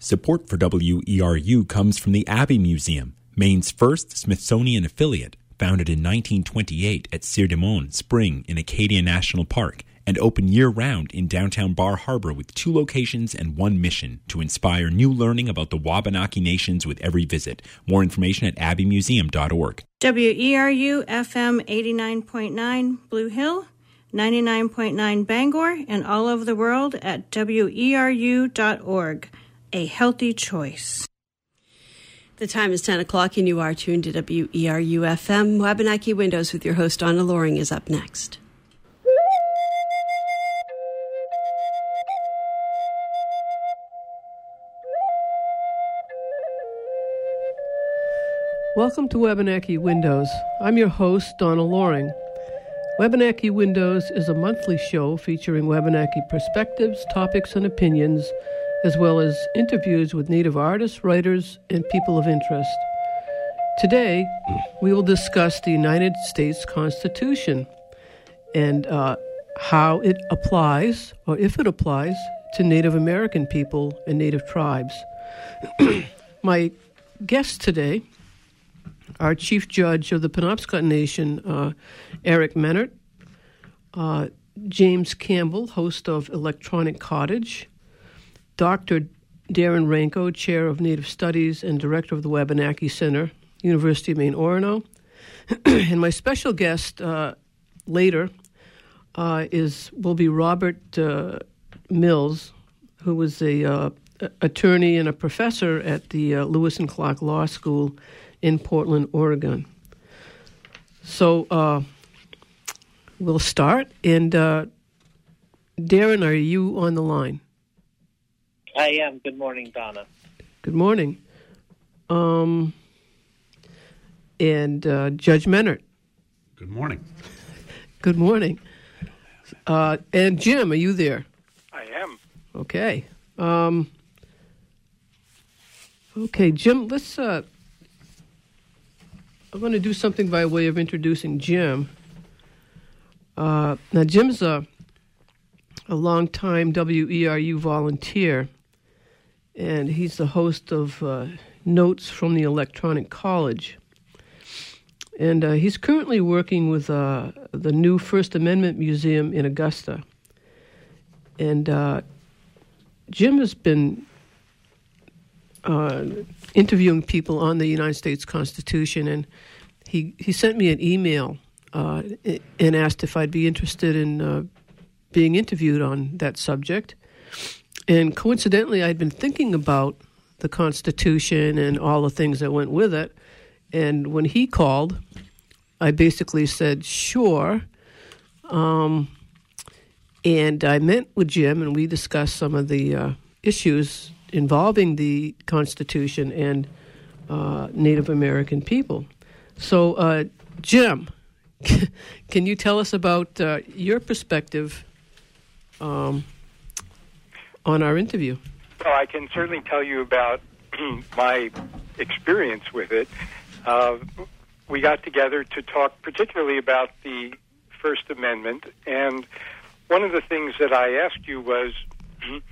Support for WERU comes from the Abbe Museum, Maine's first Smithsonian affiliate, founded in 1928 at Sieur de Monts Spring in Acadia National Park, and open year round in downtown Bar Harbor with two locations and one mission to inspire new learning about the Wabanaki Nations with every visit. More information at abbemuseum.org. WERU FM 89.9 Blue Hill, 99.9 Bangor, and all over the world at WERU.org a healthy choice. The time is 10 o'clock, and you are tuned to WERU FM. Wabanaki Windows with your host, Donna Loring, is up next. Welcome to Wabanaki Windows. I'm your host, Donna Loring. Wabanaki Windows is a monthly show featuring Wabanaki perspectives, topics, and opinions as well as interviews with Native artists, writers, and people of interest. Today, we will discuss the United States Constitution and uh, how it applies, or if it applies, to Native American people and Native tribes. My guest today, our Chief Judge of the Penobscot Nation, uh, Eric Mehnert, uh, James Campbell, host of Electronic Cottage, Dr. Darren Ranco, Chair of Native Studies and Director of the Wabanaki Center, University of Maine, Orono. and my special guest uh, later uh, is will be Robert uh, Mills, who was a uh, attorney and a professor at the uh, Lewis and Clark Law School in Portland, Oregon. So uh, we'll start. And Darren, are you on the line? I am. Good morning, Donna. Good morning. Um, and uh, Judge Mehnert. Good morning. Good morning. Uh, and Jim, are you there? I am. Okay. Um, okay, Jim, let's. Uh, I'm going to do something by way of introducing Jim. Uh, now, Jim's a, a long-time WERU volunteer and he's the host of uh, Notes from the Electronic Cottage. And uh, he's currently working with uh, the new First Amendment Museum in Augusta. And uh, Jim has been uh, interviewing people on the United States Constitution, and he, he sent me an email uh, and asked if I'd be interested in being interviewed on that subject. And coincidentally, I'd been thinking about the Constitution and all the things that went with it. And when he called, I basically said, sure. Um, and I met with Jim, and we discussed some of the uh, issues involving the Constitution and uh, Native American people. So, uh, Jim, can you tell us about uh, your perspective? Um, on our interview. Well, I can certainly tell you about my experience with it. Uh, we got together to talk particularly about the First Amendment, and one of the things that I asked you was,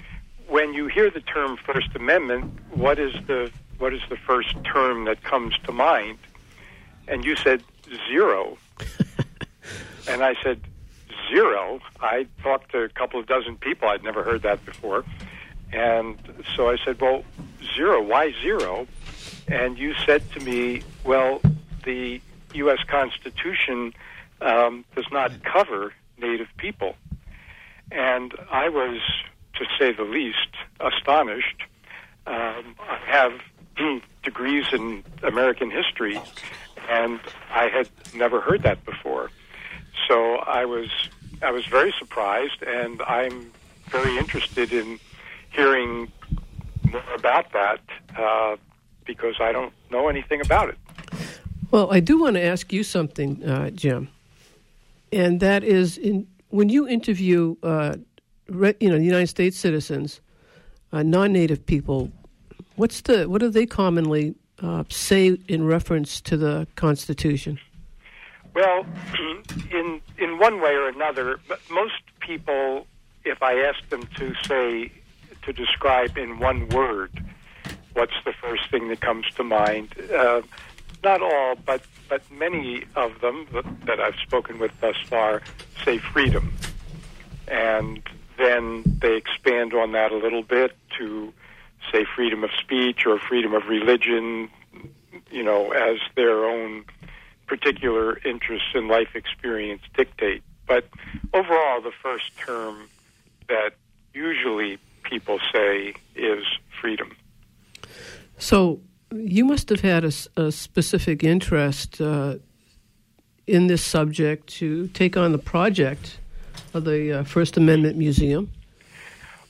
when you hear the term First Amendment, what is the what is the first term that comes to mind? And you said zero, and I said zero. I talked to a couple of dozen people. I'd never heard that before. And so I said, Well, zero, why zero? And you said to me, Well, the U.S. Constitution um, does not cover Native people. And I was, to say the least, astonished. Um, I have degrees in American history, and I had never heard that before. So I was I was very surprised, and I'm very interested in hearing more about that uh, because I don't know anything about it. Well, I do want to ask you something, uh, Jim, and that is in when you interview, uh, re, you know, United States citizens, uh, non-native people. What's the what do they commonly uh, say in reference to the Constitution? Well, in in one way or another, most people, if I ask them to say to describe in one word what's the first thing that comes to mind? Uh, not all, but but many of them that, that I've spoken with thus far say freedom, and then they expand on that a little bit to say freedom of speech or freedom of religion, you know, as their own particular interests and life experience dictate. But overall, the first term that usually people say is freedom. So you must have had a, a specific interest uh, in this subject to take on the project of the uh, First Amendment Museum.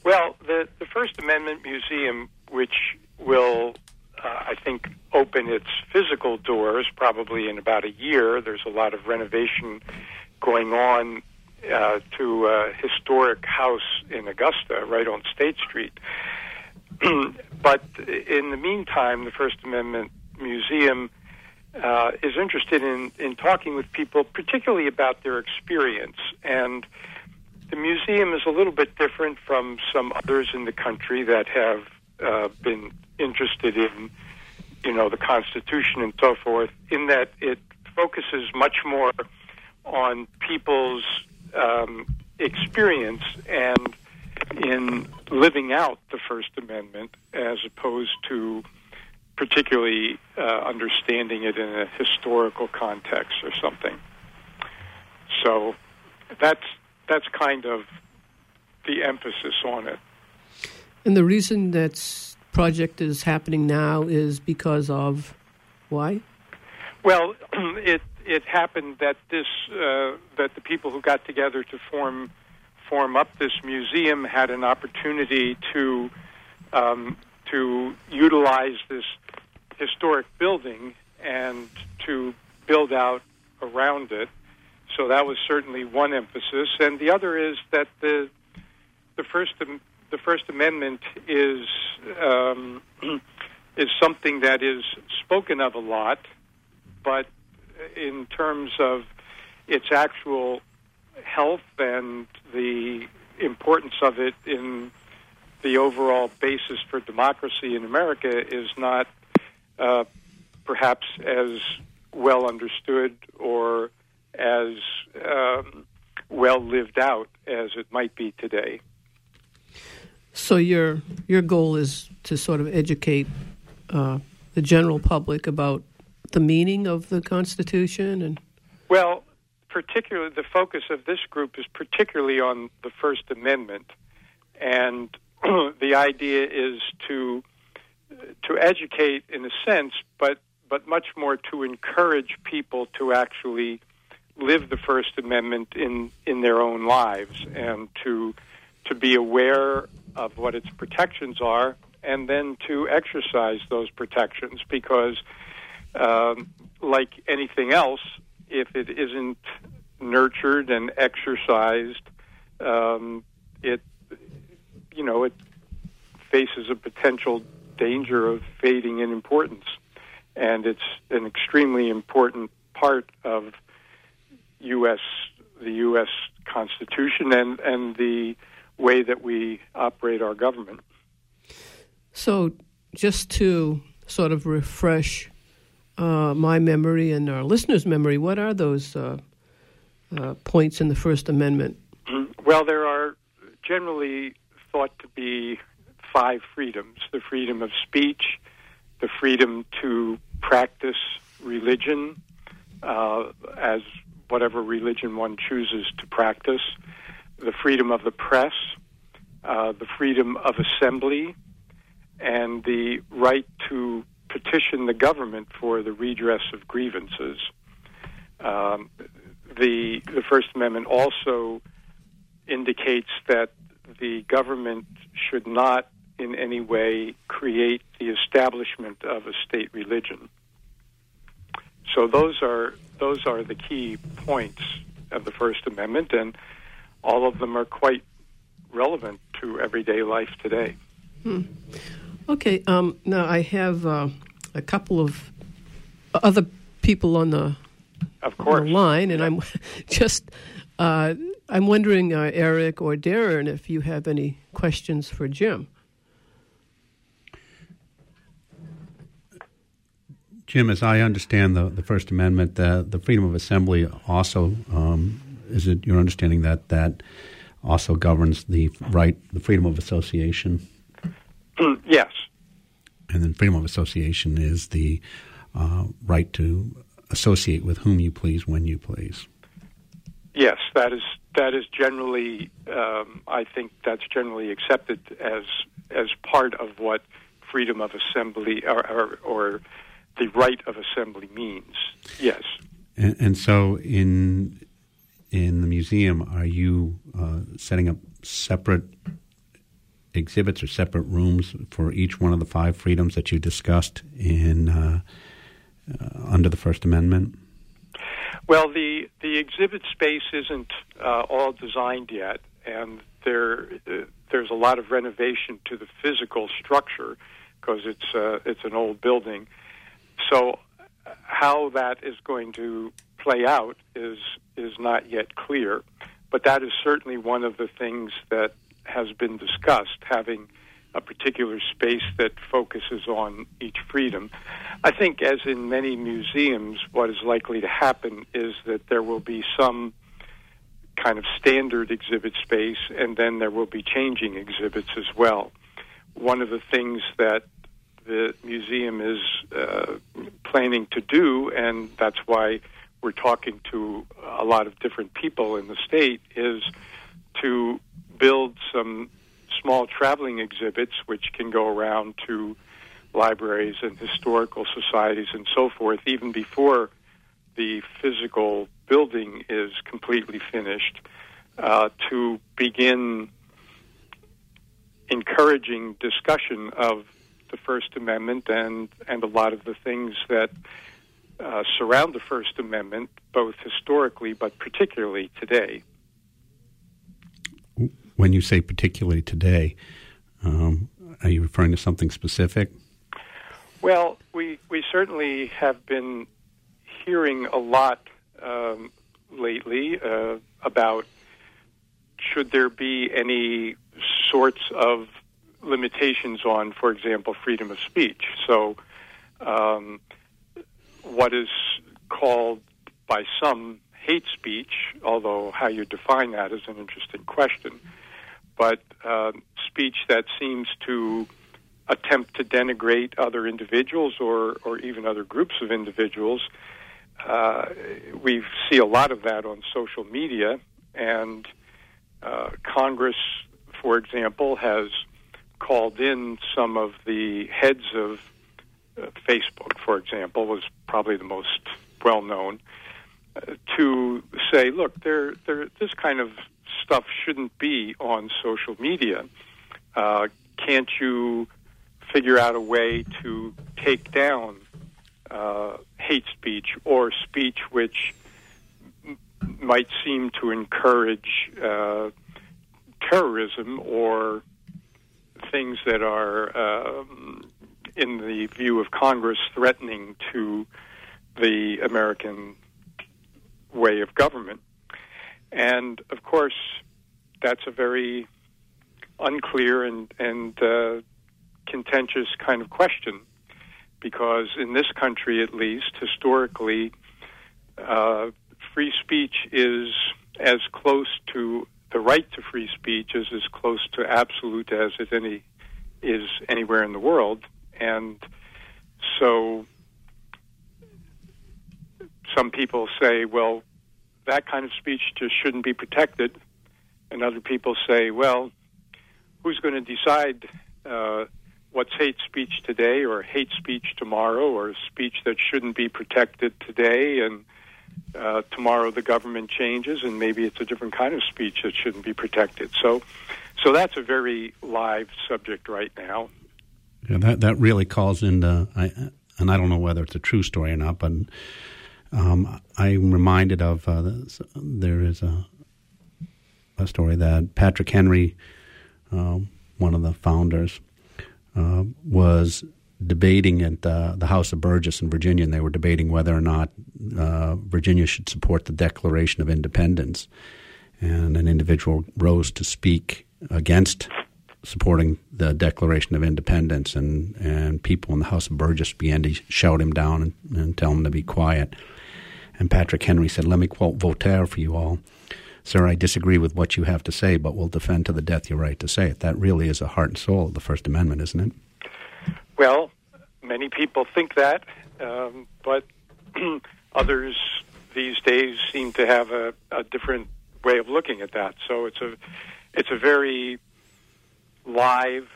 Well, the, the First Amendment Museum, which will, uh, I think, open its physical doors probably in about a year, there's a lot of renovation going on uh, to a historic house in Augusta, right on State Street. but in the meantime, the First Amendment Museum uh, is interested in, in talking with people, particularly about their experience. And the museum is a little bit different from some others in the country that have uh, been interested in, you know, the Constitution and so forth, in that it focuses much more on people's um, experience and in living out the First Amendment as opposed to particularly uh, understanding it in a historical context or something. So that's that's kind of the emphasis on it. And the reason that project is happening now is because of why? Well, it it happened that this uh, that the people who got together to form form up this museum had an opportunity to um, to utilize this historic building and to build out around it. So that was certainly one emphasis, and the other is that the the first the First Amendment is um, is something that is spoken of a lot, but in terms of its actual health and the importance of it in the overall basis for democracy in America is not uh, perhaps as well understood or as um, well lived out as it might be today. So your your goal is to sort of educate uh, the general public about the meaning of the Constitution and well, particularly the focus of this group is particularly on the First Amendment, and the idea is to to educate in a sense, but but much more to encourage people to actually live the First Amendment in in their own lives and to to be aware of what its protections are and then to exercise those protections because um, like anything else if it isn't nurtured and exercised, um, it you know it faces a potential danger of fading in importance, and it's an extremely important part of U.S. the U.S. Constitution and and the way that we operate our government. So, just to sort of refresh uh, my memory and our listeners' memory, what are those uh, uh, points in the First Amendment? Well, there are generally thought to be five freedoms the freedom of speech, the freedom to practice religion uh, as whatever religion one chooses to practice, the freedom of the press, uh, the freedom of assembly, and the right to petition the government for the redress of grievances. Um, the the First Amendment also indicates that the government should not in any way create the establishment of a state religion. So those are those are the key points of the First Amendment, and all of them are quite relevant to everyday life today. Hmm. Okay, um, now I have uh, a couple of other people on the, of course. On the line, and I'm just uh, I'm wondering, uh, Eric or Darren, if you have any questions for Jim. Jim, as I understand the, the First Amendment, the, the freedom of assembly also um, is it your understanding that that also governs the right, the freedom of association? yes. And then freedom of association is the uh, right to associate with whom you please when you please. Yes, that is that is generally, um, I think that's generally accepted as as part of what freedom of assembly or, or, or the right of assembly means. Yes. And, and, so, in in the museum, are you uh, setting up separate exhibits or separate rooms for each one of the five freedoms that you discussed in uh, uh, under the First Amendment? Well, the the exhibit space isn't uh, all designed yet, and there uh, there's a lot of renovation to the physical structure because it's it's an old building. So, how that is going to play out is is not yet clear, but that is certainly one of the things that has been discussed. Having a particular space that focuses on each freedom. I think, as in many museums, what is likely to happen is that there will be some kind of standard exhibit space, and then there will be changing exhibits as well. One of the things that the museum is uh, planning to do, and that's why we're talking to a lot of different people in the state, is to build some small traveling exhibits which can go around to libraries and historical societies and so forth, even before the physical building is completely finished, uh, to begin encouraging discussion of the First Amendment and, and a lot of the things that uh, surround the First Amendment, both historically but particularly today when you say particularly today, um, are you referring to something specific? Well, we we certainly have been hearing a lot um, lately uh, about should there be any sorts of limitations on, for example, freedom of speech. So, um, what is called by some hate speech, although how you define that is an interesting question but uh, speech that seems to attempt to denigrate other individuals or, or even other groups of individuals. Uh, we see a lot of that on social media, and uh, Congress, for example, has called in some of the heads of Facebook, for example, was probably the most well known, uh, to say, look, there, there, this kind of stuff shouldn't be on social media. Uh, can't you figure out a way to take down uh, hate speech or speech which m- might seem to encourage uh, terrorism or things that are, um, in the view of Congress, threatening to the American way of government? And of course, that's a very unclear and, and uh, contentious kind of question because in this country, at least, historically, uh, free speech is as close to the right to free speech is as close to absolute as it any is anywhere in the world, and so some people say, well, that kind of speech just shouldn't be protected. And other people say, well, who's going to decide uh, what's hate speech today or hate speech tomorrow or speech that shouldn't be protected today and uh, tomorrow the government changes and maybe it's a different kind of speech that shouldn't be protected. So, so that's a very live subject right now. Yeah, that that really calls into, I, and I don't know whether it's a true story or not, but um, I'm reminded of uh, there is a, a story that Patrick Henry, uh, one of the founders, uh, was debating at uh, the House of Burgess in Virginia, and they were debating whether or not uh, Virginia should support the Declaration of Independence. And an individual rose to speak against supporting the Declaration of Independence, and, and people in the House of Burgess began to shout him down and, and tell him to be quiet. And Patrick Henry said, Let me quote Voltaire for you all. Sir, I disagree with what you have to say, but will defend to the death your right to say it. That really is the heart and soul of the First Amendment, isn't it? Well, many people think that, um, but others these days seem to have a, a different way of looking at that. So it's a it's a very live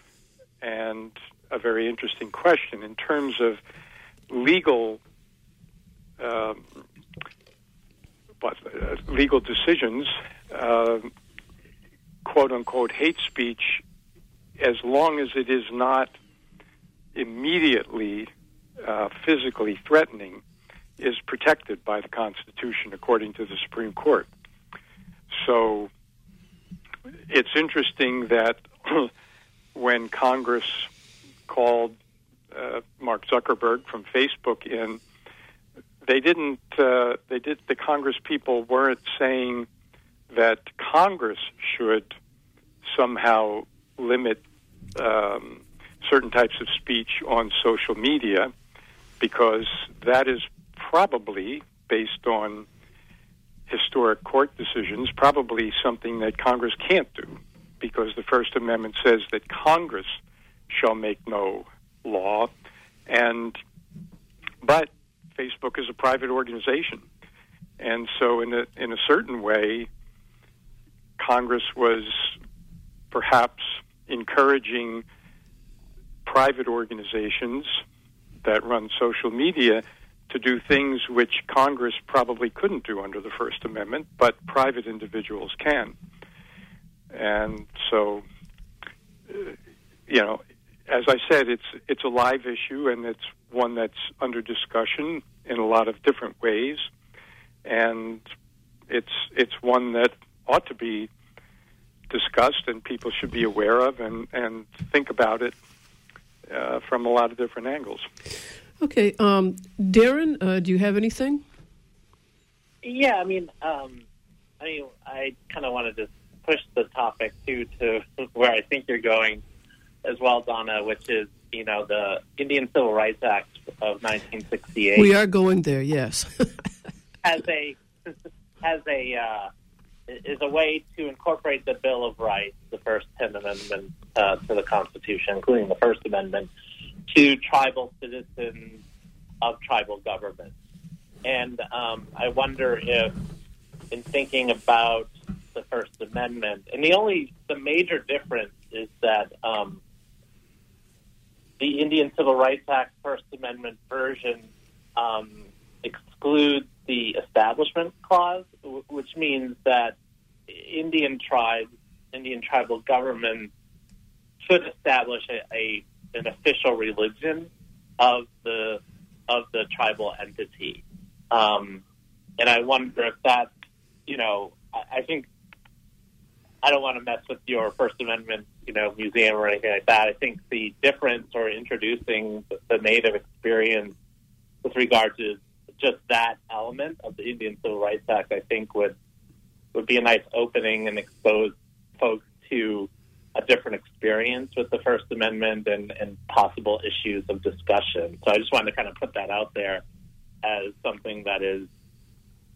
and a very interesting question in terms of legal um, what, uh, legal decisions. Uh, quote unquote hate speech, as long as it is not immediately uh, physically threatening, is protected by the Constitution according to the Supreme Court. So it's interesting that when Congress called uh, Mark Zuckerberg from Facebook in, they didn't. Uh, they did. The Congress people weren't saying that Congress should somehow limit um, certain types of speech on social media because that is probably based on historic court decisions, probably something that Congress can't do because the First Amendment says that Congress shall make no law. And but Facebook is a private organization, and so in a in a certain way, Congress was perhaps encouraging private organizations that run social media to do things which Congress probably couldn't do under the First Amendment, but private individuals can. And so, uh, you know, as I said, it's it's a live issue and it's one that's under discussion in a lot of different ways, and it's it's one that ought to be discussed and people should be aware of and and think about it uh, from a lot of different angles. Okay, um, Darren, uh, do you have anything? Yeah, I mean, um, I mean, I kind of wanted to push the topic too to where I think you're going as well, Donna, which is you know the Indian Civil Rights Act of 1968. We are going there, yes. as a as a uh, is a way to incorporate the Bill of Rights, the first ten amendments uh, to the Constitution, including the First Amendment, to tribal citizens of tribal governments. And um, I wonder if, in thinking about the First Amendment, and the only the major difference is that um, the Indian Civil Rights Act First Amendment version um, excludes the Establishment Clause, which means that Indian tribes, Indian tribal governments, should establish a, a an official religion of the of the tribal entity. Um, and I wonder if that, you know, I, I think I don't want to mess with your First Amendment, you know, museum or anything like that. I think the difference or introducing the, Native experience with regard to just that element of the Indian Civil Rights Act, I think would would be a nice opening and expose folks to a different experience with the First Amendment and, and possible issues of discussion. So I just wanted to kind of put that out there as something that is,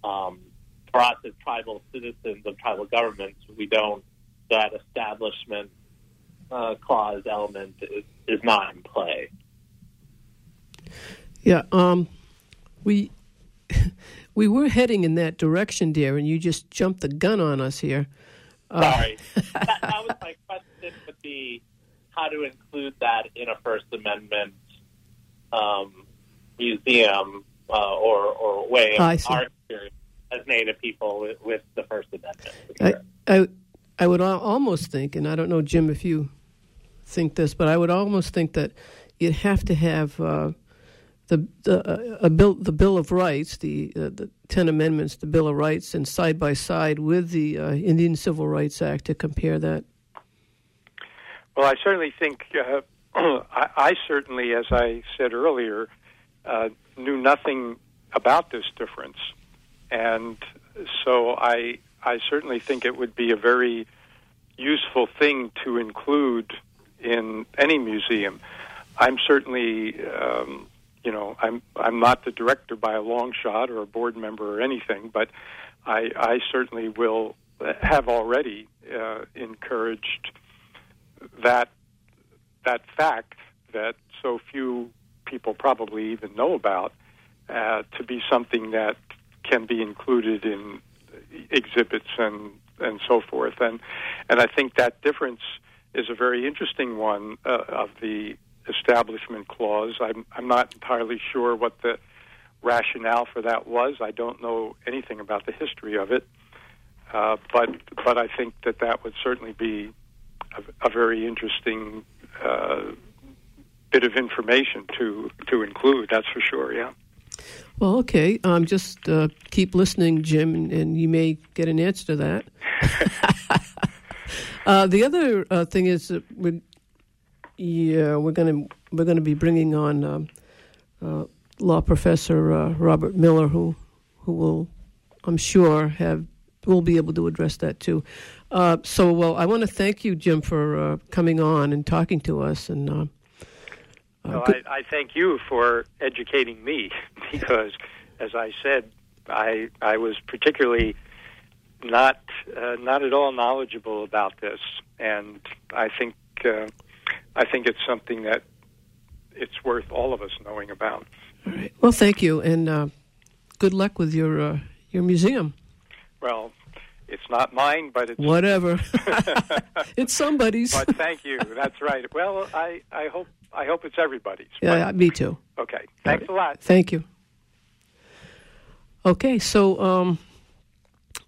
um, for us as tribal citizens of tribal governments, we don't, that establishment uh, clause element is, is not in play. Yeah, um, we we were heading in that direction, dear, and you just jumped the gun on us here. Uh, Sorry, that, that, was my question. Would be how to include that in a First Amendment um, museum uh, or or way of our experience as Native people with, with the First Amendment. I, I I would almost think, and I don't know, Jim, if you think this, but I would almost think that you'd have to have. Uh, the the uh, bill the Bill of Rights, the uh, the Ten Amendments, the Bill of Rights, and side by side with the uh, Indian Civil Rights Act to compare that. Well, I certainly think uh, I, I, certainly, as I said earlier, uh, knew nothing about this difference, and so I I certainly think it would be a very useful thing to include in any museum. I'm certainly, um, you know, I'm I'm not the director by a long shot or a board member or anything, but I, I certainly will have already uh, encouraged that that fact that so few people probably even know about uh, to be something that can be included in exhibits and and so forth. And and I think that difference is a very interesting one uh, of the establishment clause. I'm I'm not entirely sure what the rationale for that was. I don't know anything about the history of it, uh, but but I think that that would certainly be a, a very interesting uh, bit of information to to include. That's for sure. Yeah. Well, okay. Um, just uh, keep listening, Jim, and, and, you may get an answer to that. uh, the other uh, thing is that we're, yeah, we're going to we're going to be bringing on um, uh, law professor uh, Robert Miller, who who will, I'm sure, have will be able to address that too. Uh, so, well, I want to thank you, Jim, for coming on and talking to us, and uh, I, I thank you for educating me because, as I said, I I was particularly not uh, not at all knowledgeable about this, and I think uh, I think it's something that it's worth all of us knowing about. All right. Well, thank you, and uh, good luck with your uh, your museum. Well, it's not mine, but it's whatever. it's somebody's. but thank you. That's right. Well, I I hope I hope it's everybody's. Yeah, me too. Okay. Thanks a lot. Thank you. Okay, so um,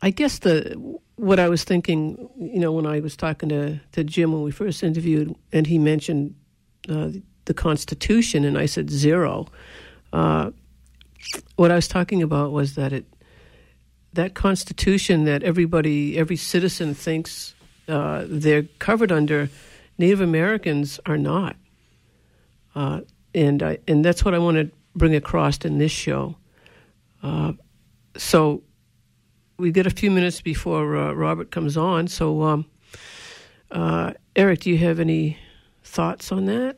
I guess the what I was thinking, you know, when I was talking to, to Jim when we first interviewed, and he mentioned uh, the Constitution, and I said zero. Uh, what I was talking about was that it that Constitution that everybody, every citizen thinks uh, they're covered under, Native Americans are not. Uh, and I, and that's what I want to bring across in this show. Uh, so we get a few minutes before uh, Robert comes on. So, um, uh, Eric, do you have any thoughts on that?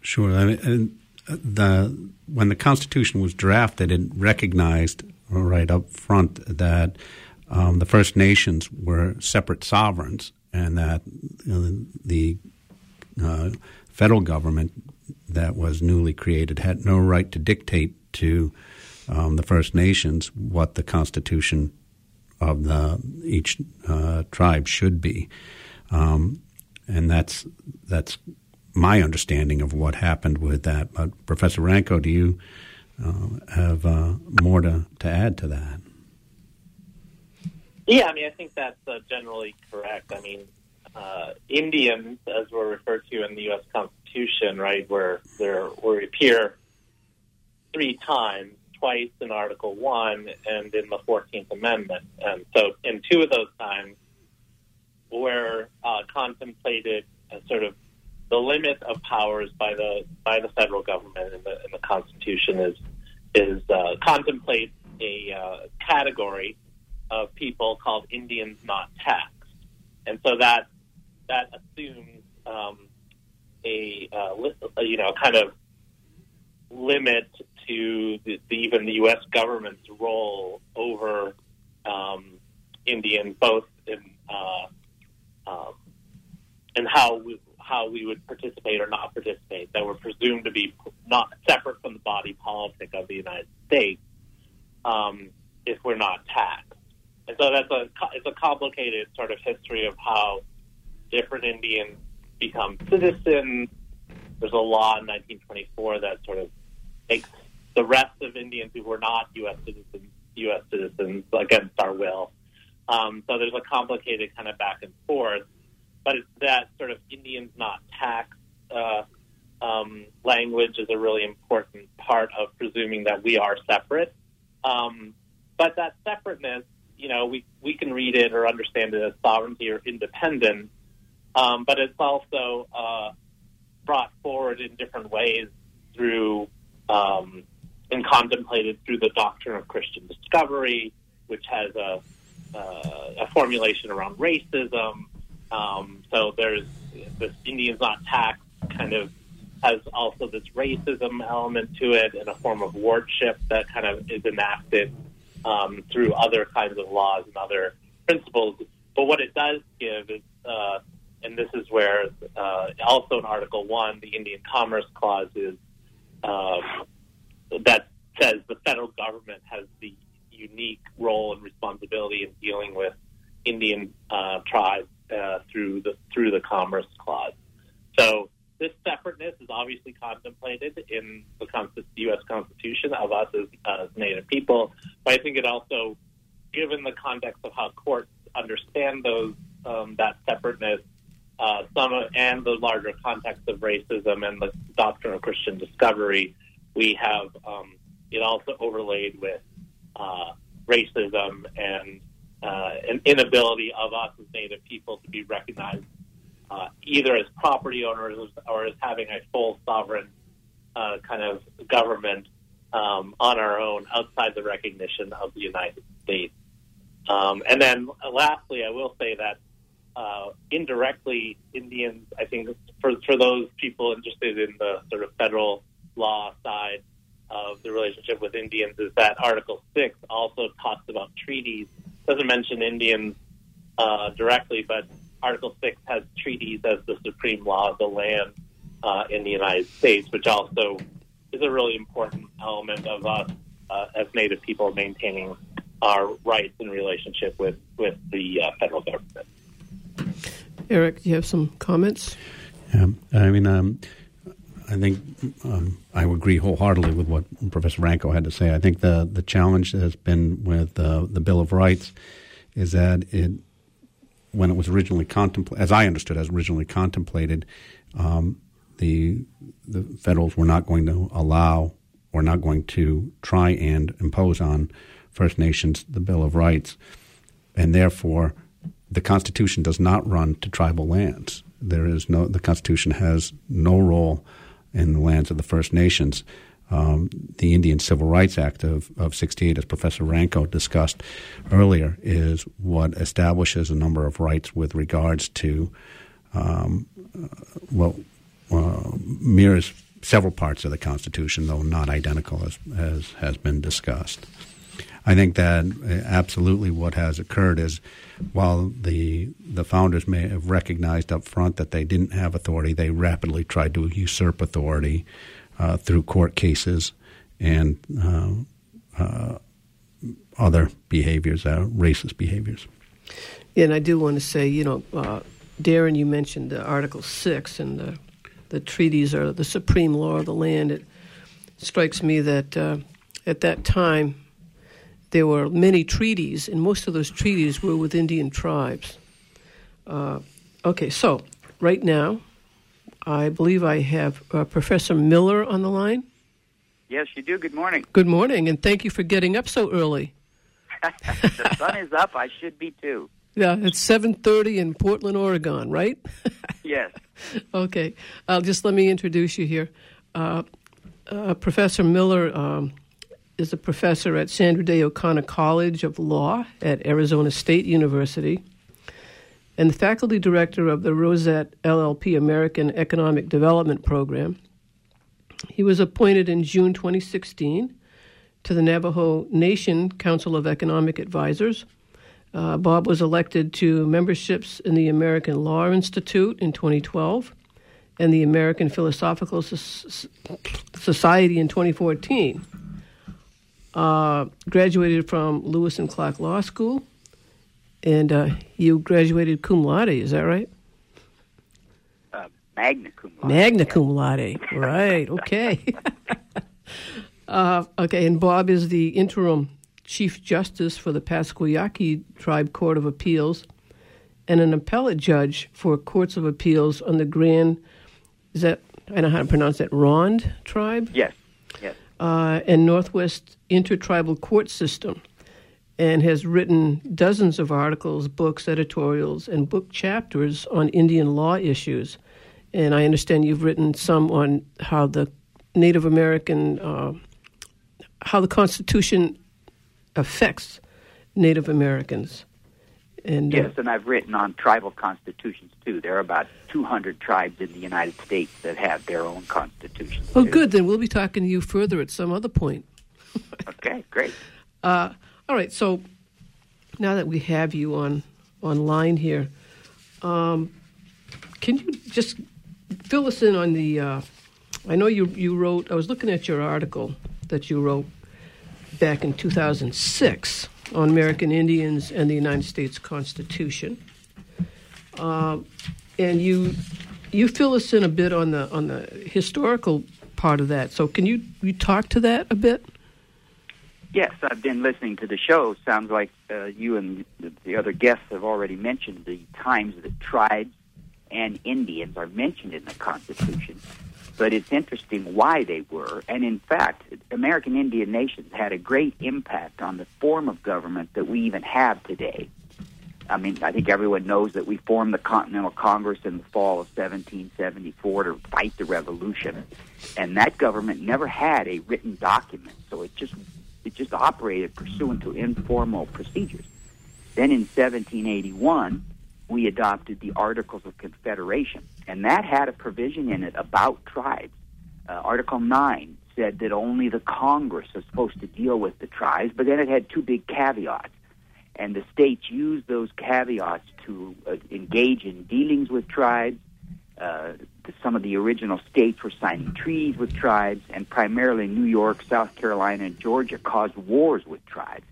Sure. I mean, uh, the when the Constitution was drafted, it recognized right up front that um, the First Nations were separate sovereigns, and that the uh, federal government that was newly created had no right to dictate to um, the First Nations what the constitution of the each uh, tribe should be, um, and that's that's my understanding of what happened with that. But Professor Ranco, do you uh, have uh, more to, to add to that? Yeah, I mean, I think that's uh, generally correct. I mean, uh, Indians, as we're referred to in the U.S. Constitution, right, where there where appear three times, twice in Article One and in the Fourteenth Amendment, and so in two of those times, where uh, contemplated a sort of the limit of powers by the by the federal government in the, the Constitution is is uh, a uh, category of people called Indians not taxed, and so that that assumes um, a, uh, you know kind of limit to the, the, even the U.S. government's role over um, Indians, both in uh, um, in how we, how we would participate or not participate, that were presumed to be not separate from the body politic of the United States um, if we're not taxed. And so that's a it's a complicated sort of history of how different Indians become citizens. There's a law in 1924 that sort of makes the rest of Indians who were not U.S. citizens U.S. citizens against our will. Um, so there's a complicated kind of back and forth, but it's that sort of Indians not taxed uh, um, language is a really important part of presuming that we are separate. Um, but that separateness, you know, we, we can read it or understand it as sovereignty or independence, um, but it's also uh, brought forward in different ways through um, and contemplated through the doctrine of Christian discovery, which has a uh, a formulation around racism. Um, so there's this Indians not taxed kind of has also this racism element to it and a form of wardship that kind of is enacted um, through other kinds of laws and other principles. But what it does give is, uh, and this is where uh, also in Article 1, the Indian Commerce Clause is um, that says the federal government has the unique role and responsibility in dealing with Indian uh, tribes uh, through the through the Commerce Clause. So this separateness is obviously contemplated in the U.S. Constitution of us as, Native people, but I think it also, given the context of how courts understand those um, that separateness, uh, some and the larger context of racism and the doctrine of Christian discovery, we have um, it also overlaid with uh, racism and uh, an inability of us as Native people to be recognized uh, either as property owners or as having a full sovereign uh, kind of government um, on our own outside the recognition of the United States. Um, and then lastly, I will say that uh, indirectly, Indians, I think for, for those people interested in the sort of federal law side of the relationship with Indians, is that Article 6 also talks about treaties, doesn't mention Indians uh, directly, but Article 6 has treaties as the supreme law of the land uh, in the United States, which also is a really important element of us uh, as Native people maintaining our rights in relationship with, with the uh, federal government. Eric, do you have some comments? Yeah, I mean, um, I think um, I agree wholeheartedly with what Professor Ranco had to say. I think the the challenge has been with uh, the Bill of Rights is that it when it was originally contemplated, as I understood, as originally contemplated, um, the the federals were not going to allow or not going to try and impose on First Nations the Bill of Rights, and therefore the Constitution does not run to tribal lands. There is no the Constitution has no role in the lands of the First Nations um, the Indian Civil Rights Act of, of 68, as Professor Ranco discussed earlier, is what establishes a number of rights with regards to, um, uh, well, uh, mirrors several parts of the Constitution, though not identical as, as has been discussed. I think that absolutely what has occurred is while the the founders may have recognized up front that they didn't have authority, they rapidly tried to usurp authority uh, through court cases and uh, uh, other behaviors, uh, racist behaviors. And I do want to say, you know, uh, Darren, you mentioned Article 6 and the, the treaties are the supreme law of the land. It strikes me that at that time there were many treaties, and most of those treaties were with Indian tribes. okay, so right now I believe I have uh, Professor Miller on the line. Yes, you do. Good morning. Good morning, and thank you for getting up so early. the sun is up. I should be too. Yeah, it's seven thirty in Portland, Oregon, right? yes. Okay. Uh, just let me introduce you here. Uh, uh, professor Miller um, is a professor at Sandra Day O'Connor College of Law at Arizona State University and the faculty director of the Rosette LLP American Economic Development Program. He was appointed in June 2016 to the Navajo Nation Council of Economic Advisors. Uh, Bob was elected to memberships in the American Law Institute in 2012 and the American Philosophical Society in 2014. Uh, graduated from Lewis and Clark Law School and uh, you graduated cum laude, is that right? Uh, magna cum laude. Magna cum laude, right? Okay. uh, okay, and Bob is the interim chief justice for the Pascua Yaqui Tribe Court of Appeals, and an appellate judge for courts of appeals on the Grand. Is that I don't know how to pronounce that. Rond tribe. Yes. Uh, and Northwest Intertribal Court System and has written dozens of articles, books, editorials, and book chapters on Indian law issues. And I understand you've written some on how the Native American, uh, how the Constitution affects Native Americans. And uh, Yes, and I've written on tribal constitutions too. There are about 200 tribes in the United States that have their own constitutions. oh, too. good. Then we'll be talking to you further at some other point. Okay, great. Uh, all right. So now that we have you on online here, um, can you just fill us in on the? Uh, I know you you wrote. I was looking at your article that you wrote back in 2006 on American Indians and the United States Constitution, Um and you you fill us in a bit on the on the historical part of that. So can you you talk to that a bit? Yes, I've been listening to the show. Sounds like uh, you and the other guests have already mentioned the times that tribes and Indians are mentioned in the Constitution. But it's interesting why they were. And in fact, American Indian nations had a great impact on the form of government that we even have today. I mean, I think everyone knows that we formed the Continental Congress in the fall of 1774 to fight the Revolution, and that government never had a written document, so it just it just operated pursuant to informal procedures. Then in 1781, we adopted the Articles of Confederation, and that had a provision in it about tribes. Uh, Article 9 said that only the Congress was supposed to deal with the tribes, but then it had two big caveats. And the states used those caveats to uh, engage in dealings with tribes. Uh, some of the original states were signing treaties with tribes, and primarily New York, South Carolina, and Georgia caused wars with tribes.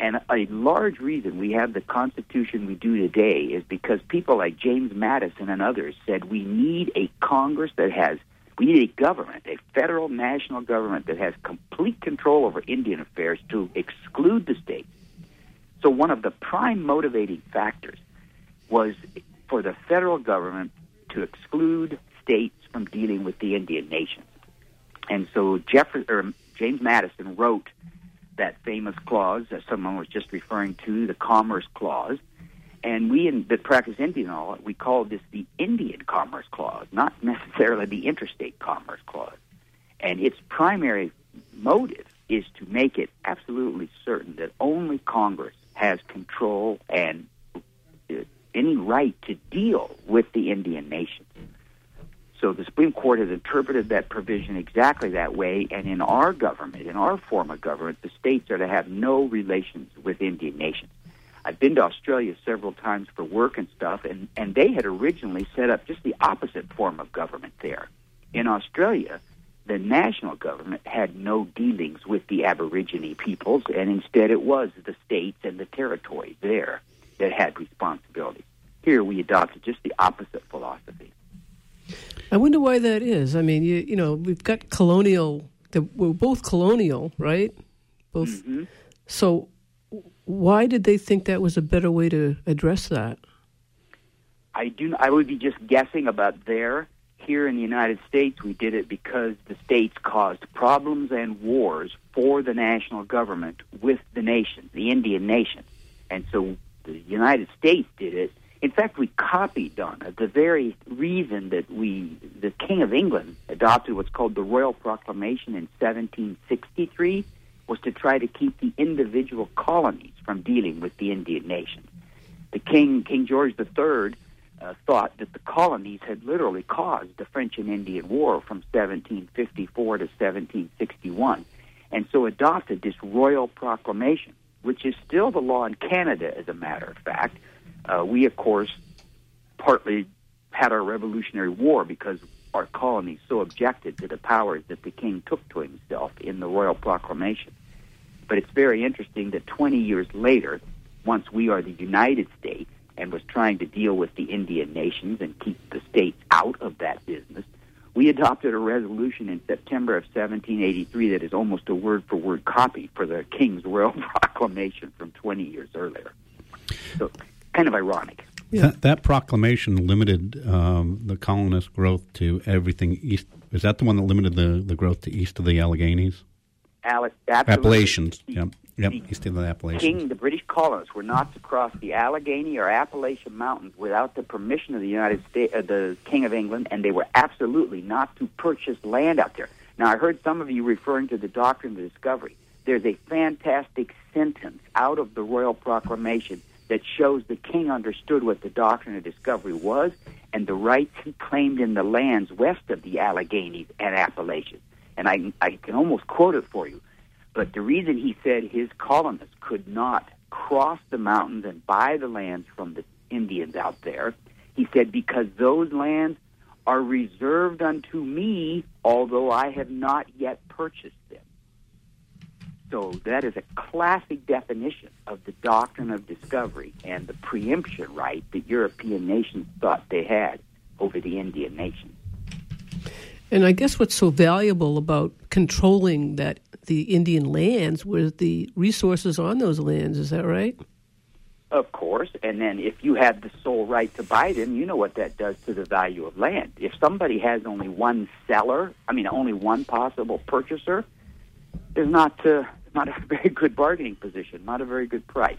And a large reason we have the Constitution we do today is because people like James Madison and others said we need a Congress that has, we need a government, a federal national government that has complete control over Indian affairs to exclude the states. So one of the prime motivating factors was for the federal government to exclude states from dealing with the Indian nations. And so James Madison wrote that famous clause that someone was just referring to, the Commerce Clause. And we in that practice Indian law, we call this the Indian Commerce Clause, not necessarily the Interstate Commerce Clause. And its primary motive is to make it absolutely certain that only Congress has control and uh, any right to deal with the Indian nations. So the Supreme Court has interpreted that provision exactly that way, and in our government, in our form of government, the states are to have no relations with Indian nations. I've been to Australia several times for work and stuff, and, and they had originally set up just the opposite form of government there. In Australia, the national government had no dealings with the Aborigine peoples, and instead it was the states and the territories there that had responsibility. Here we adopted just the opposite philosophy. I wonder why that is. I mean, you you know, we've got colonial. The, we're both colonial, right? Both. Mm-hmm. So, why did they think that was a better way to address that? I do. I would be just guessing about there. Here in the United States, we did it because the states caused problems and wars for the national government with the nation, the Indian nation, and so the United States did it. In fact, we copied on it. The very reason that we, the King of England, adopted what's called the Royal Proclamation in 1763 was to try to keep the individual colonies from dealing with the Indian nation. The King, King George III, uh, thought that the colonies had literally caused the French and Indian War from 1754 to 1761, and so adopted this royal proclamation, which is still the law in Canada, as a matter of fact. Uh, we, of course, partly had our Revolutionary War because our colonies so objected to the powers that the king took to himself in the royal proclamation. But it's very interesting that 20 years later, once we are the United States, and was trying to deal with the Indian nations and keep the states out of that business, we adopted a resolution in September of 1783 that is almost a word for word copy for the King's Royal Proclamation from 20 years earlier. So, kind of ironic. Yeah. That, that proclamation limited um, the colonist growth to everything east. Is that the one that limited the, the growth to east of the Alleghenies? Alex, absolutely. Appalachians. The- Yep. Yep. the East of the Appalachians. King, the British colonists were not to cross the Allegheny or Appalachian Mountains without the permission of the United States, uh, the King of England, and they were absolutely not to purchase land out there. Now, I heard some of you referring to the doctrine of discovery. There's a fantastic sentence out of the Royal Proclamation that shows the king understood what the doctrine of discovery was and the rights he claimed in the lands west of the Alleghenies and Appalachians. And I, I can almost quote it for you. But the reason he said his colonists could not cross the mountains and buy the lands from the Indians out there, he said, because those lands are reserved unto me, although I have not yet purchased them. So that is a classic definition of the doctrine of discovery and the preemption right that European nations thought they had over the Indian nations. And I guess what's so valuable about controlling that the Indian lands was the resources on those lands. Is that right? Of course. And then if you have the sole right to buy them, you know what that does to the value of land. If somebody has only one seller, I mean, only one possible purchaser, there's not uh, not a very good bargaining position, not a very good price.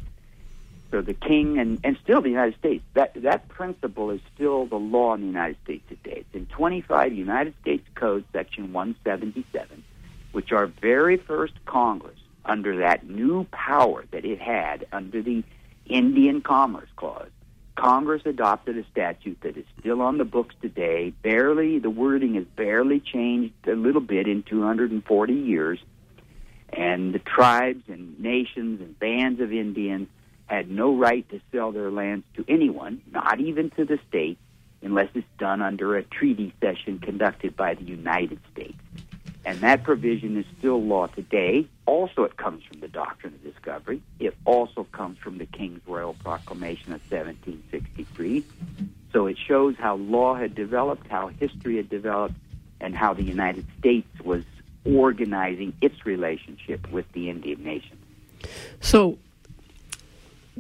So the king and, and still the United States, that, that principle is still the law in the United States today. It's in 25 United States Code, Section 177, which our very first Congress, under that new power that it had under the Indian Commerce Clause, Congress adopted a statute that is still on the books today. Barely, the wording has barely changed a little bit in 240 years. And the tribes and nations and bands of Indians had no right to sell their lands to anyone, not even to the state, unless it's done under a treaty session conducted by the United States. And that provision is still law today. Also, it comes from the Doctrine of Discovery. It also comes from the King's Royal Proclamation of 1763. So it shows how law had developed, how history had developed, and how the United States was organizing its relationship with the Indian nation. So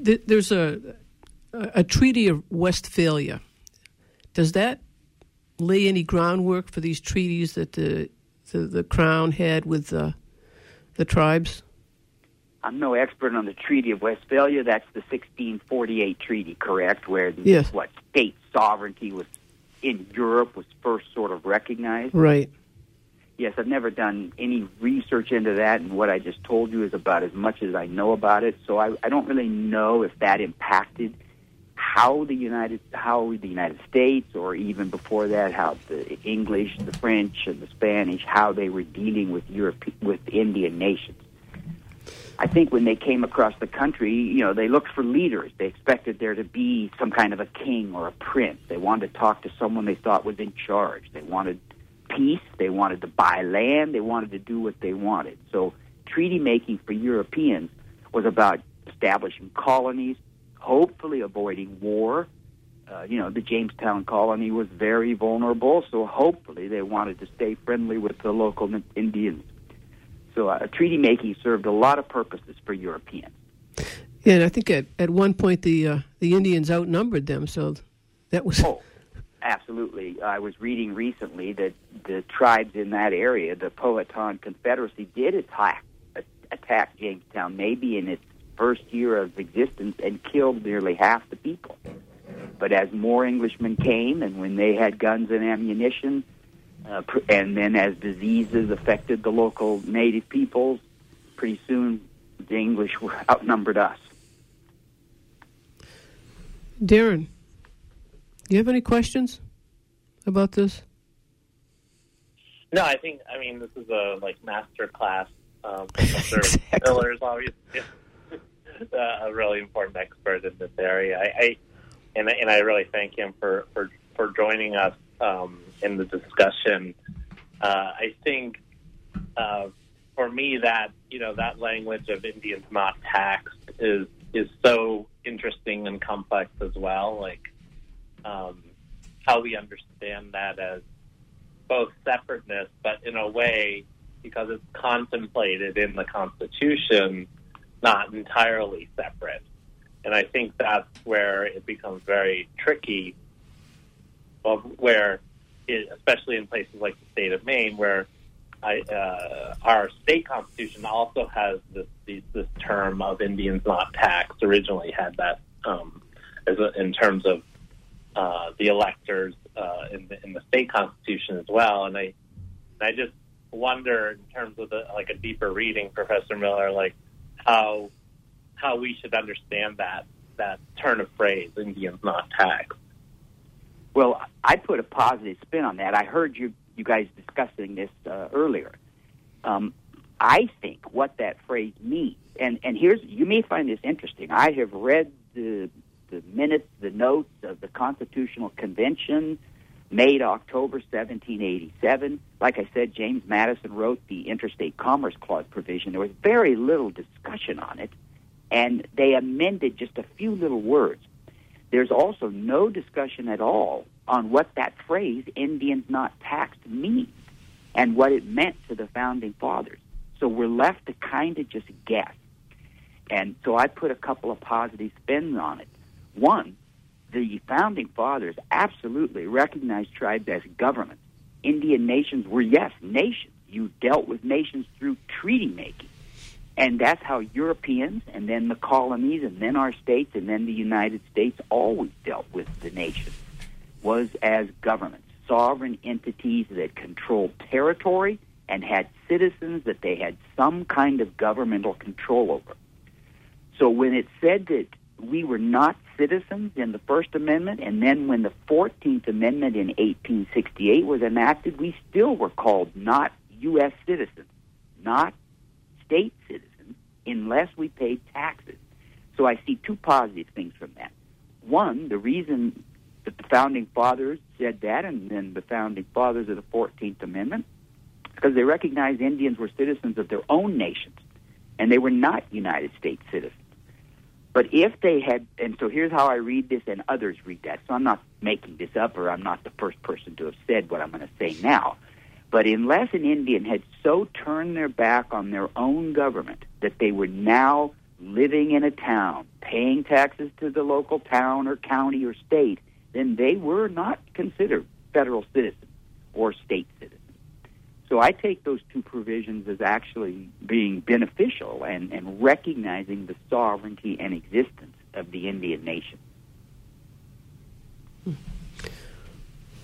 th- there's a, a Treaty of Westphalia. Does that lay any groundwork for these treaties that the the, the crown had with the the tribes? I'm no expert on the Treaty of Westphalia. That's the 1648 treaty, correct? Where the, yes. what state sovereignty was in Europe was first sort of recognized. Right. Yes, I've never done any research into that, and what I just told you is about as much as I know about it. So I, I don't really know if that impacted how the United how the United States or even before that how the English, the French, and the Spanish how they were dealing with Europe with Indian nations. I think when they came across the country, you know, they looked for leaders. They expected there to be some kind of a king or a prince. They wanted to talk to someone they thought was in charge. They wanted peace. They wanted to buy land. They wanted to do what they wanted. So treaty making for Europeans was about establishing colonies, hopefully avoiding war. Uh, you know, the Jamestown colony was very vulnerable, so hopefully they wanted to stay friendly with the local Indians. So uh, treaty making served a lot of purposes for Europeans. Yeah, and I think at, at one point the uh, the Indians outnumbered them, so that was. Oh, absolutely. I was reading recently that the tribes in that area, the Powhatan Confederacy, did attack attack Jamestown, maybe in its first year of existence, and killed nearly half the people. But as more Englishmen came, and when they had guns and ammunition, uh, and then as diseases affected the local native peoples, pretty soon the English were outnumbered us. Darren, do you have any questions about this? No, I think I mean this is a like master class. Um, Professor exactly. Miller is obviously a really important expert in this area. I, I and and I really thank him for for for joining us um, in the discussion. Uh, I think uh, for me that you know that language of Indians not taxed is is so interesting and complex as well. Like um, how we understand that as both separateness, but in a way because it's contemplated in the Constitution, not entirely separate. And I think that's where it becomes very tricky of where, it, especially in places like the state of Maine, where I, uh, our state constitution also has this, this, this term of Indians not taxed. Originally had that um, as a, in terms of uh, the electors uh, in, the, in the state constitution as well. And I, I just wonder in terms of the like a deeper reading, Professor Miller, like how how we should understand that that turn of phrase, Indians not taxed? Well, I put a positive spin on that. I heard you you guys discussing this uh, earlier. Um, I think what that phrase means, and and here's you may find this interesting. I have read the the minutes, the notes of the Constitutional Convention made October 1787. Like I said, James Madison wrote the Interstate Commerce Clause provision. There was very little discussion on it, and they amended just a few little words. There's also no discussion at all on what that phrase, Indians not taxed, means and what it meant to the founding fathers. So we're left to kind of just guess. And so I put a couple of positive spins on it. One, the founding fathers absolutely recognized tribes as governments. Indian nations were, yes, nations. You dealt with nations through treaty making. And that's how Europeans and then the colonies and then our states and then the United States always dealt with the nations was as governments, sovereign entities that controlled territory and had citizens that they had some kind of governmental control over. So when it said that we were not citizens in the First Amendment, and then when the 14th Amendment in 1868 was enacted, we still were called not U.S. citizens, not state citizens, unless we paid taxes. So I see two positive things from that. One, the reason that the founding fathers said that, and then the founding fathers of the 14th Amendment, because they recognized Indians were citizens of their own nations, and they were not United States citizens. But if they had, and so here's how I read this, and others read that. So I'm not making this up, or I'm not the first person to have said what I'm going to say now. But unless an Indian had so turned their back on their own government that they were now living in a town, paying taxes to the local town or county or state, then they were not considered federal citizens or state citizens. So I take those two provisions as actually being beneficial and, and recognizing the sovereignty and existence of the Indian nation.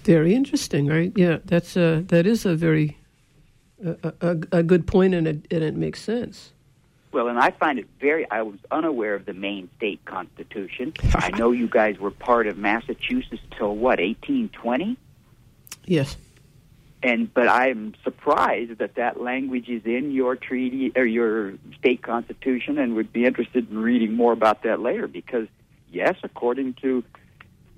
Very interesting, right? Yeah, that's a, that is a very a, a, a good point, and it, and it makes sense. Well, and I find it very. I was unaware of the Maine state constitution. I know you guys were part of Massachusetts till what, 1820? Yes. And but I'm surprised that that language is in your treaty or your state constitution, and would be interested in reading more about that later. Because yes, according to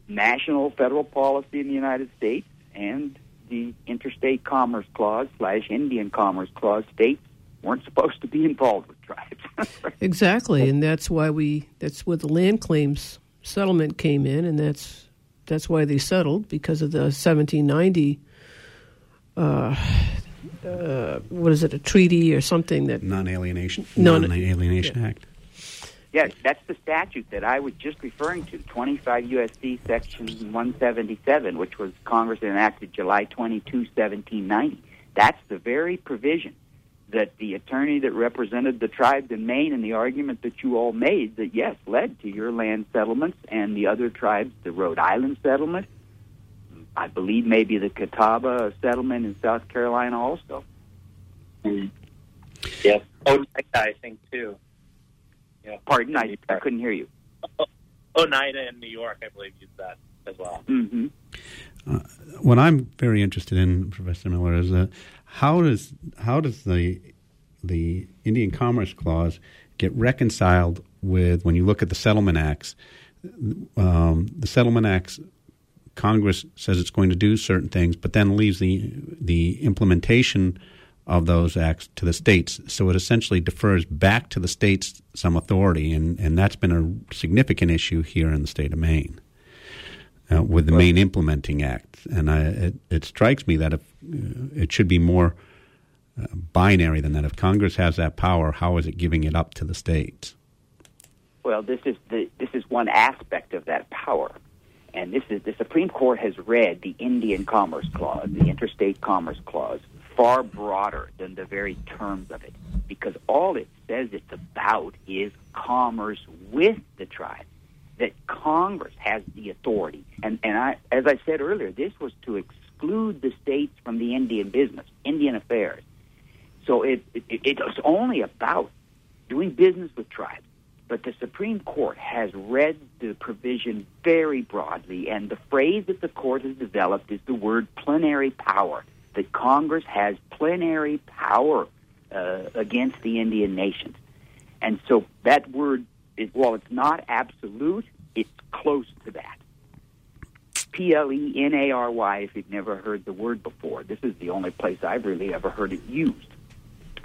national federal policy in the United States and the Interstate Commerce Clause slash Indian Commerce Clause, states weren't supposed to be involved with tribes. exactly, and that's why we that's where the land claims settlement came in, and that's that's why they settled because of the 1790. Uh, uh, what is it? A treaty or something that non-alienation, Non- non-alienation Act. Yes, that's the statute that I was just referring to, 25 U.S.C. Section 177, which was Congress enacted July 22, 1790. That's the very provision that the attorney that represented the tribes in Maine and the argument that you all made that yes led to your land settlements and the other tribes, the Rhode Island settlement, I believe maybe the Catawba settlement in South Carolina also. Mm. Yes. Oneida, I think too. Yeah. Pardon, I, I couldn't hear you. Oneida in New York, I believe, used that as well. Mm-hmm. Uh, what I'm very interested in, Professor Miller, is uh, how does how does the the Indian Commerce Clause get reconciled with when you look at the settlement acts? Um, the settlement acts, Congress says it's going to do certain things, but then leaves the the implementation of those acts to the states. So it essentially defers back to the states some authority, and, and that's been a significant issue here in the state of Maine uh, with the Maine Implementing Act. And I, it, it, strikes me that if uh, it should be more uh, binary than that. If Congress has that power, how is it giving it up to the states? Well, this is the this is one aspect of that power, and this is the Supreme Court has read the Indian Commerce Clause, the Interstate Commerce Clause, far broader than the very terms of it, because all it says it's about is commerce with the tribes that Congress has the authority. And, and I, as I said earlier, this was to exclude the states from the Indian business, Indian affairs. So it, it, it's only about doing business with tribes, But the Supreme Court has read the provision very broadly, and the phrase that the court has developed is the word plenary power. That Congress has plenary power uh, against the Indian nations. And so that word, is, while it's not absolute, it's close to that. P L E N A R Y, if you've never heard the word before. This is the only place I've really ever heard it used.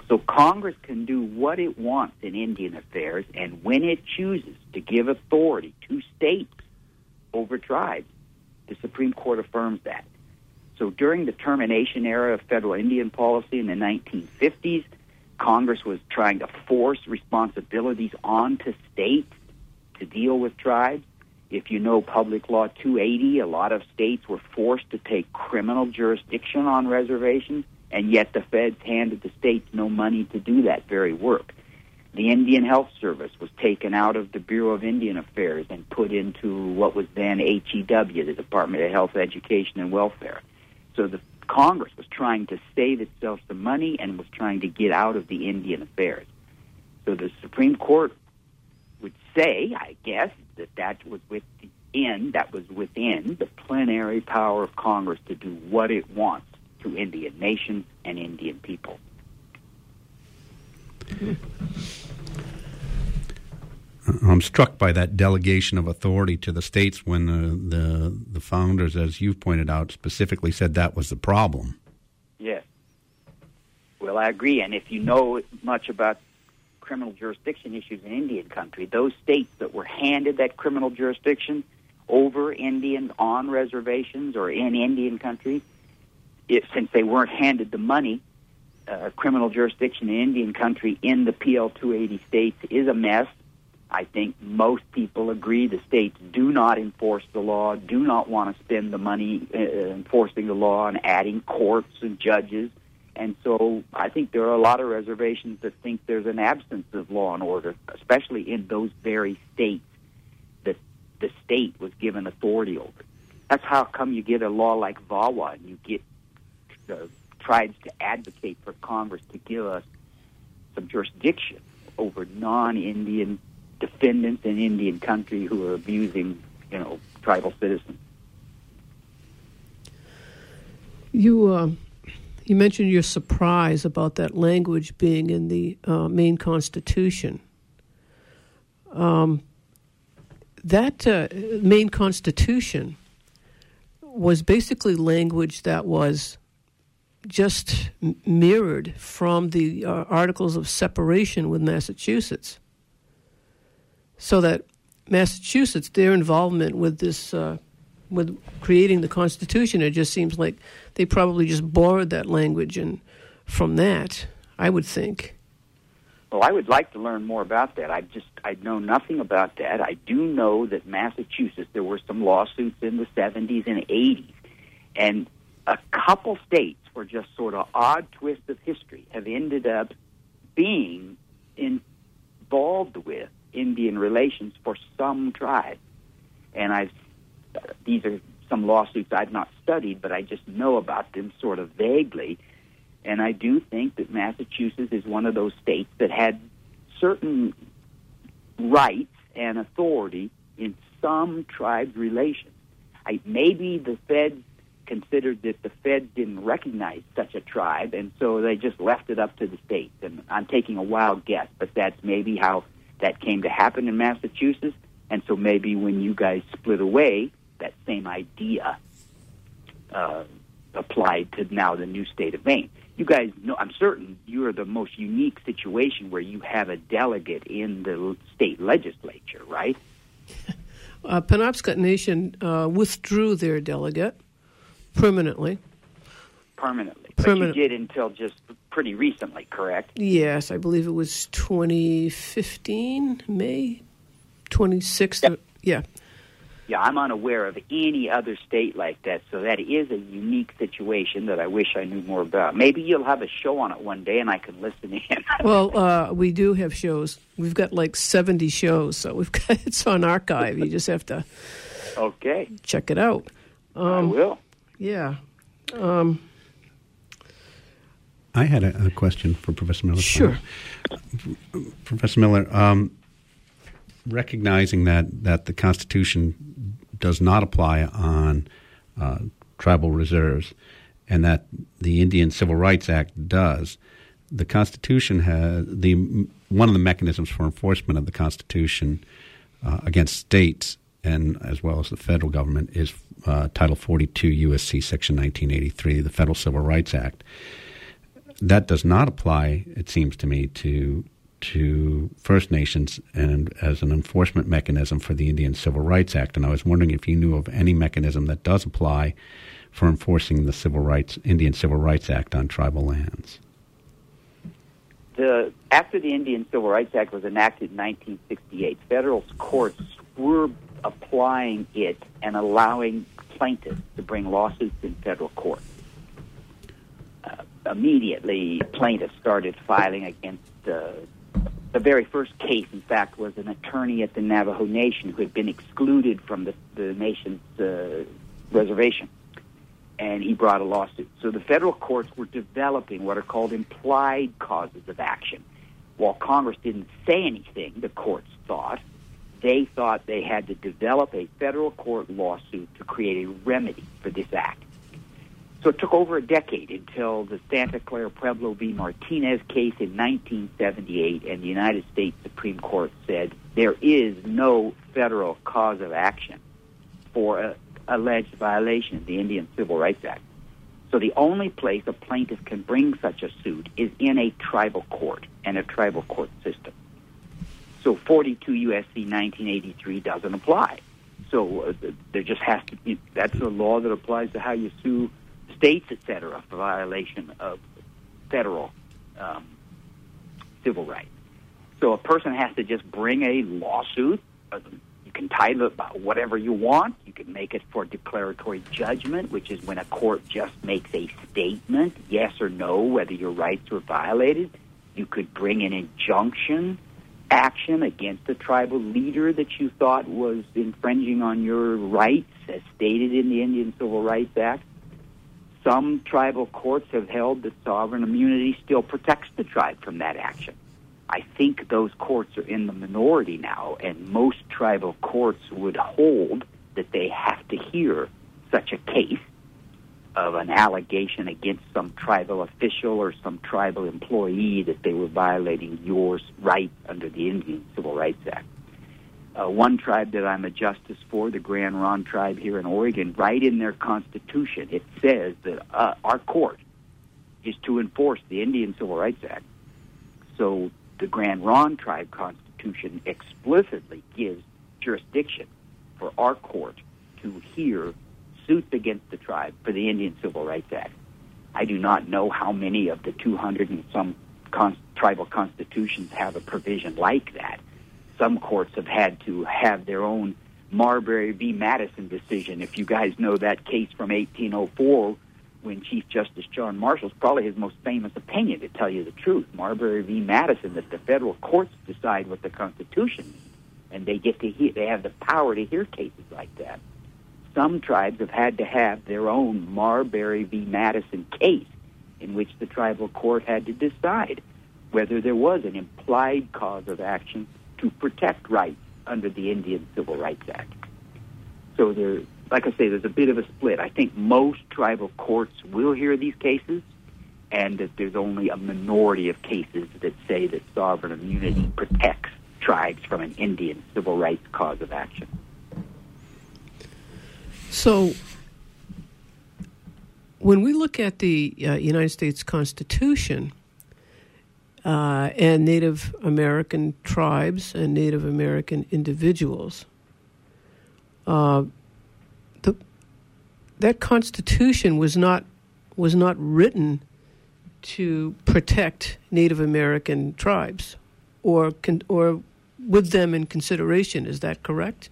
So Congress can do what it wants in Indian affairs, and when it chooses to give authority to states over tribes, the Supreme Court affirms that. So during the termination era of federal Indian policy in the 1950s, Congress was trying to force responsibilities onto states to deal with tribes. If you know Public Law 280, a lot of states were forced to take criminal jurisdiction on reservations and yet the feds handed the states no money to do that very work. The Indian Health Service was taken out of the Bureau of Indian Affairs and put into what was then HEW, the Department of Health, Education, and Welfare. So the Congress was trying to save itself some money and was trying to get out of the Indian affairs. So the Supreme Court would say, I guess, that that was within that was within the plenary power of Congress to do what it wants to Indian nations and Indian people. I'm struck by that delegation of authority to the states when the, the, the founders, as you've pointed out, specifically said that was the problem. Yes. Well, I agree. And if you know much about criminal jurisdiction issues in Indian country, those states that were handed that criminal jurisdiction over Indians on reservations or in Indian country if, since they weren't handed the money, uh, criminal jurisdiction in Indian country in the PL 280 states is a mess. I think most people agree the states do not enforce the law, do not want to spend the money uh, enforcing the law and adding courts and judges. And so I think there are a lot of reservations that think there's an absence of law and order, especially in those very states that the state was given authority over. That's how come you get a law like VAWA and you get uh, tribes to advocate for Congress to give us some jurisdiction over non-Indian defendants in Indian country who are abusing, you know, tribal citizens. You uh, you mentioned your surprise about that language being in the uh, Maine Constitution. Um, that uh, Maine Constitution was basically language that was just mirrored from the uh, Articles of Separation with Massachusetts. So that Massachusetts, their involvement with this, uh, with creating the Constitution, it just seems like they probably just borrowed that language and from that, I would think. Well, I would like to learn more about that. I just I know nothing about that. I do know that Massachusetts there were some lawsuits in the 70s and 80s, and a couple states for just sort of odd twist of history have ended up being involved with Indian relations for some tribe. And I've these are some lawsuits I've not studied, but I just know about them sort of vaguely. And I do think that Massachusetts is one of those states that had certain rights and authority in some tribes' relations. I, maybe the feds considered that the Fed didn't recognize such a tribe, and so they just left it up to the states. And I'm taking a wild guess, but that's maybe how that came to happen in Massachusetts. And so maybe when you guys split away, that same idea uh, applied to now the new state of Maine. You guys know, I'm certain you are the most unique situation where you have a delegate in the state legislature, right? Uh, Penobscot Nation uh, withdrew their delegate permanently. Permanently. Permanent. But you did until just pretty recently, correct? Yes, I believe it was 2015, May 26th. Yep. Yeah. Yeah, I'm unaware of any other state like that, so that is a unique situation that I wish I knew more about. Maybe you'll have a show on it one day and I can listen in. Well, uh, we do have shows. We've got like 70 shows, so we've got it's on archive. You just have to okay, check it out. I will. Yeah. Um, I had a, a question for Professor Miller. Sure. Professor Miller, um, recognizing that, that the Constitution does not apply on uh, tribal reserves and that the Indian Civil Rights Act does, the Constitution has the one of the mechanisms for enforcement of the Constitution uh, against states and as well as the federal government is uh, Title 42 USC Section 1983, the Federal Civil Rights Act. That does not apply, it seems to me, to to First Nations and as an enforcement mechanism for the Indian Civil Rights Act. And I was wondering if you knew of any mechanism that does apply for enforcing the Civil Rights Indian Civil Rights Act on tribal lands. The after the Indian Civil Rights Act was enacted in 1968, federal courts were applying it and allowing plaintiffs to bring lawsuits in federal court. Uh, immediately, plaintiffs started filing against uh, the very first case, in fact, was an attorney at the Navajo Nation who had been excluded from the, the nation's uh, reservation. And he brought a lawsuit. So the federal courts were developing what are called implied causes of action. While Congress didn't say anything, the courts thought, they thought they had to develop a federal court lawsuit to create a remedy for this act. So it took over a decade until the Santa Clara Pueblo v. Martinez case in 1978, and the United States Supreme Court said there is no federal cause of action for an alleged violation of the Indian Civil Rights Act. So the only place a plaintiff can bring such a suit is in a tribal court and a tribal court system. So 42 USC 1983 doesn't apply. So uh, there just has to be that's a law that applies to how you sue states, etc., for violation of federal um, civil rights. So a person has to just bring a lawsuit. Uh, you can title it whatever you want. You can make it for declaratory judgment, which is when a court just makes a statement, yes or no, whether your rights were violated. You could bring an injunction action against a tribal leader that you thought was infringing on your rights as stated in the Indian Civil Rights Act. Some tribal courts have held that sovereign immunity still protects the tribe from that action. I think those courts are in the minority now, and most tribal courts would hold that they have to hear such a case of an allegation against some tribal official or some tribal employee that they were violating your rights under the Indian Civil Rights Act uh, one tribe that I'm a justice for, the Grand Ronde tribe here in Oregon, right in their constitution, it says that uh, our court is to enforce the Indian Civil Rights Act. So the Grand Ronde tribe constitution explicitly gives jurisdiction for our court to hear suits against the tribe for the Indian Civil Rights Act. I do not know how many of the 200 and some con- tribal constitutions have a provision like that some courts have had to have their own Marbury v. Madison decision. If you guys know that case from 1804, when Chief Justice John Marshall's probably his most famous opinion, to tell you the truth, Marbury v. Madison, that the federal courts decide what the Constitution means, and they get to hear, they have the power to hear cases like that. Some tribes have had to have their own Marbury v. Madison case in which the tribal court had to decide whether there was an implied cause of action to protect rights under the Indian Civil Rights Act. So there, like I say, there's a bit of a split. I think most tribal courts will hear these cases, and that there's only a minority of cases that say that sovereign immunity protects tribes from an Indian civil rights cause of action. So, when we look at the uh, United States Constitution, uh, and Native American tribes and Native American individuals. Uh, the, that Constitution was not was not written to protect Native American tribes or con, or with them in consideration. Is that correct?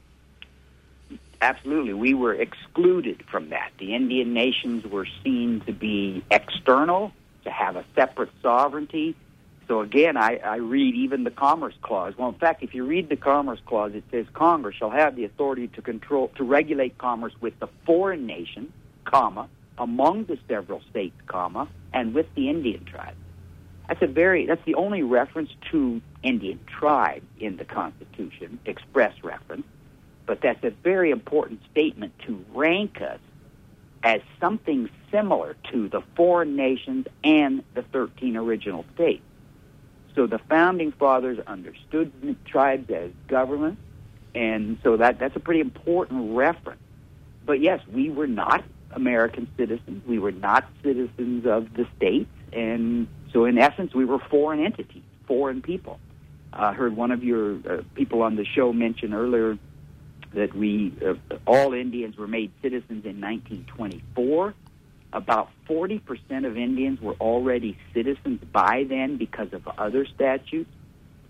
Absolutely. We were excluded from that. The Indian nations were seen to be external, to have a separate sovereignty, so again, I, I read even the Commerce Clause. Well, in fact, if you read the Commerce Clause, it says Congress shall have the authority to control to regulate commerce with the foreign nation, comma, among the several states, comma, and with the Indian tribes. That's a very that's the only reference to Indian tribe in the Constitution, express reference. But that's a very important statement to rank us as something similar to the foreign nations and the 13 original states. So the founding fathers understood the tribes as government, and so that that's a pretty important reference. But yes, we were not American citizens. We were not citizens of the states, and so in essence, we were foreign entities, foreign people. I uh, heard one of your uh, people on the show mention earlier that we uh, all Indians were made citizens in 1924. About 40% of Indians were already citizens by then because of other statutes.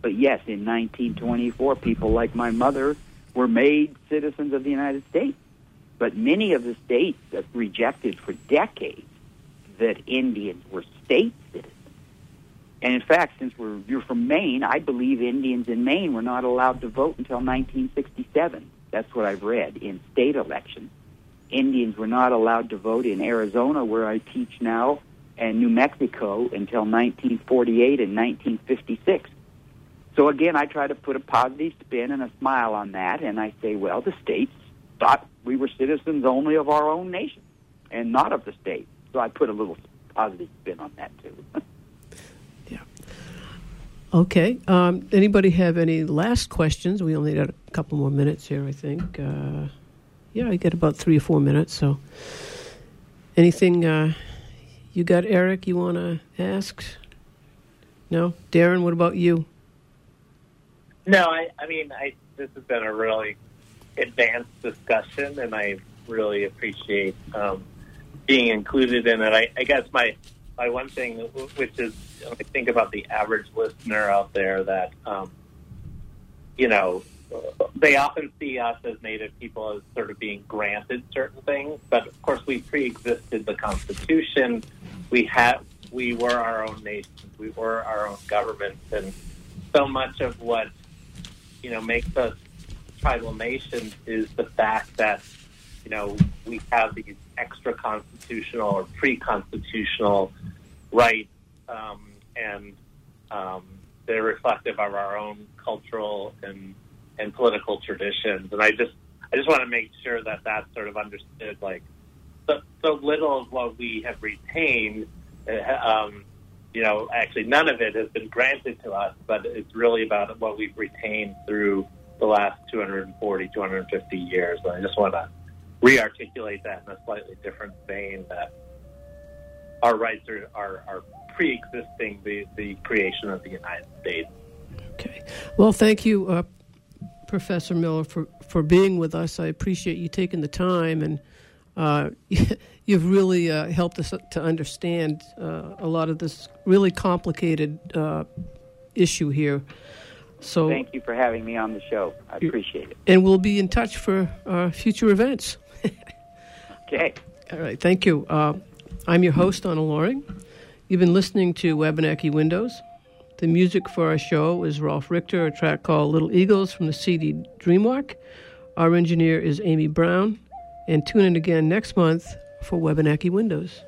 But yes, in 1924, people like my mother were made citizens of the United States. But many of the states rejected for decades that Indians were state citizens. And in fact, since we're, you're from Maine, I believe Indians in Maine were not allowed to vote until 1967. That's what I've read in state elections. Indians were not allowed to vote in Arizona, where I teach now, and New Mexico until 1948 and 1956. So again, I try to put a positive spin and a smile on that, and I say, well, the states thought we were citizens only of our own nation and not of the state. So I put a little positive spin on that too. Okay. Um, anybody have any last questions? We only got a couple more minutes here, I think. Uh, yeah, I get about three or four minutes. So, anything uh, you got, Eric? You want to ask? No, Darren. What about you? No, I. I mean, I. This has been a really advanced discussion, and I really appreciate um, being included in it. I, I guess my my one thing, which is I think about the average listener out there, that um, you know they often see us as Native people as sort of being granted certain things, but of course we pre-existed the Constitution. We have we were our own nation. We were our own government, and so much of what you know makes us tribal nations is the fact that you know we have these extra constitutional or pre-constitutional rights, um, and um, they're reflective of our own cultural and and political traditions. And I just I just want to make sure that that's sort of understood. Like so, so little of what we have retained, uh, um, you know, actually none of it has been granted to us, but it's really about what we've retained through the last 240, 250 years. And I just want to re-articulate that in a slightly different vein that our rights are, are, are pre-existing the, the creation of the United States. Okay. Well, thank you, uh, Professor Miller, for, for being with us. I appreciate you taking the time, and uh, you've really uh, helped us to understand uh, a lot of this really complicated uh, issue here. So thank you for having me on the show. I appreciate it. And we'll be in touch for uh, future events. okay. All right. Thank you. Uh, I'm your host, Anna Loring. You've been listening to Wabanaki Windows. The music for our show is Rolf Richter, a track called Little Eagles from the CD Dreamwalk. Our engineer is Amy Brown. And tune in again next month for Wabanaki Windows.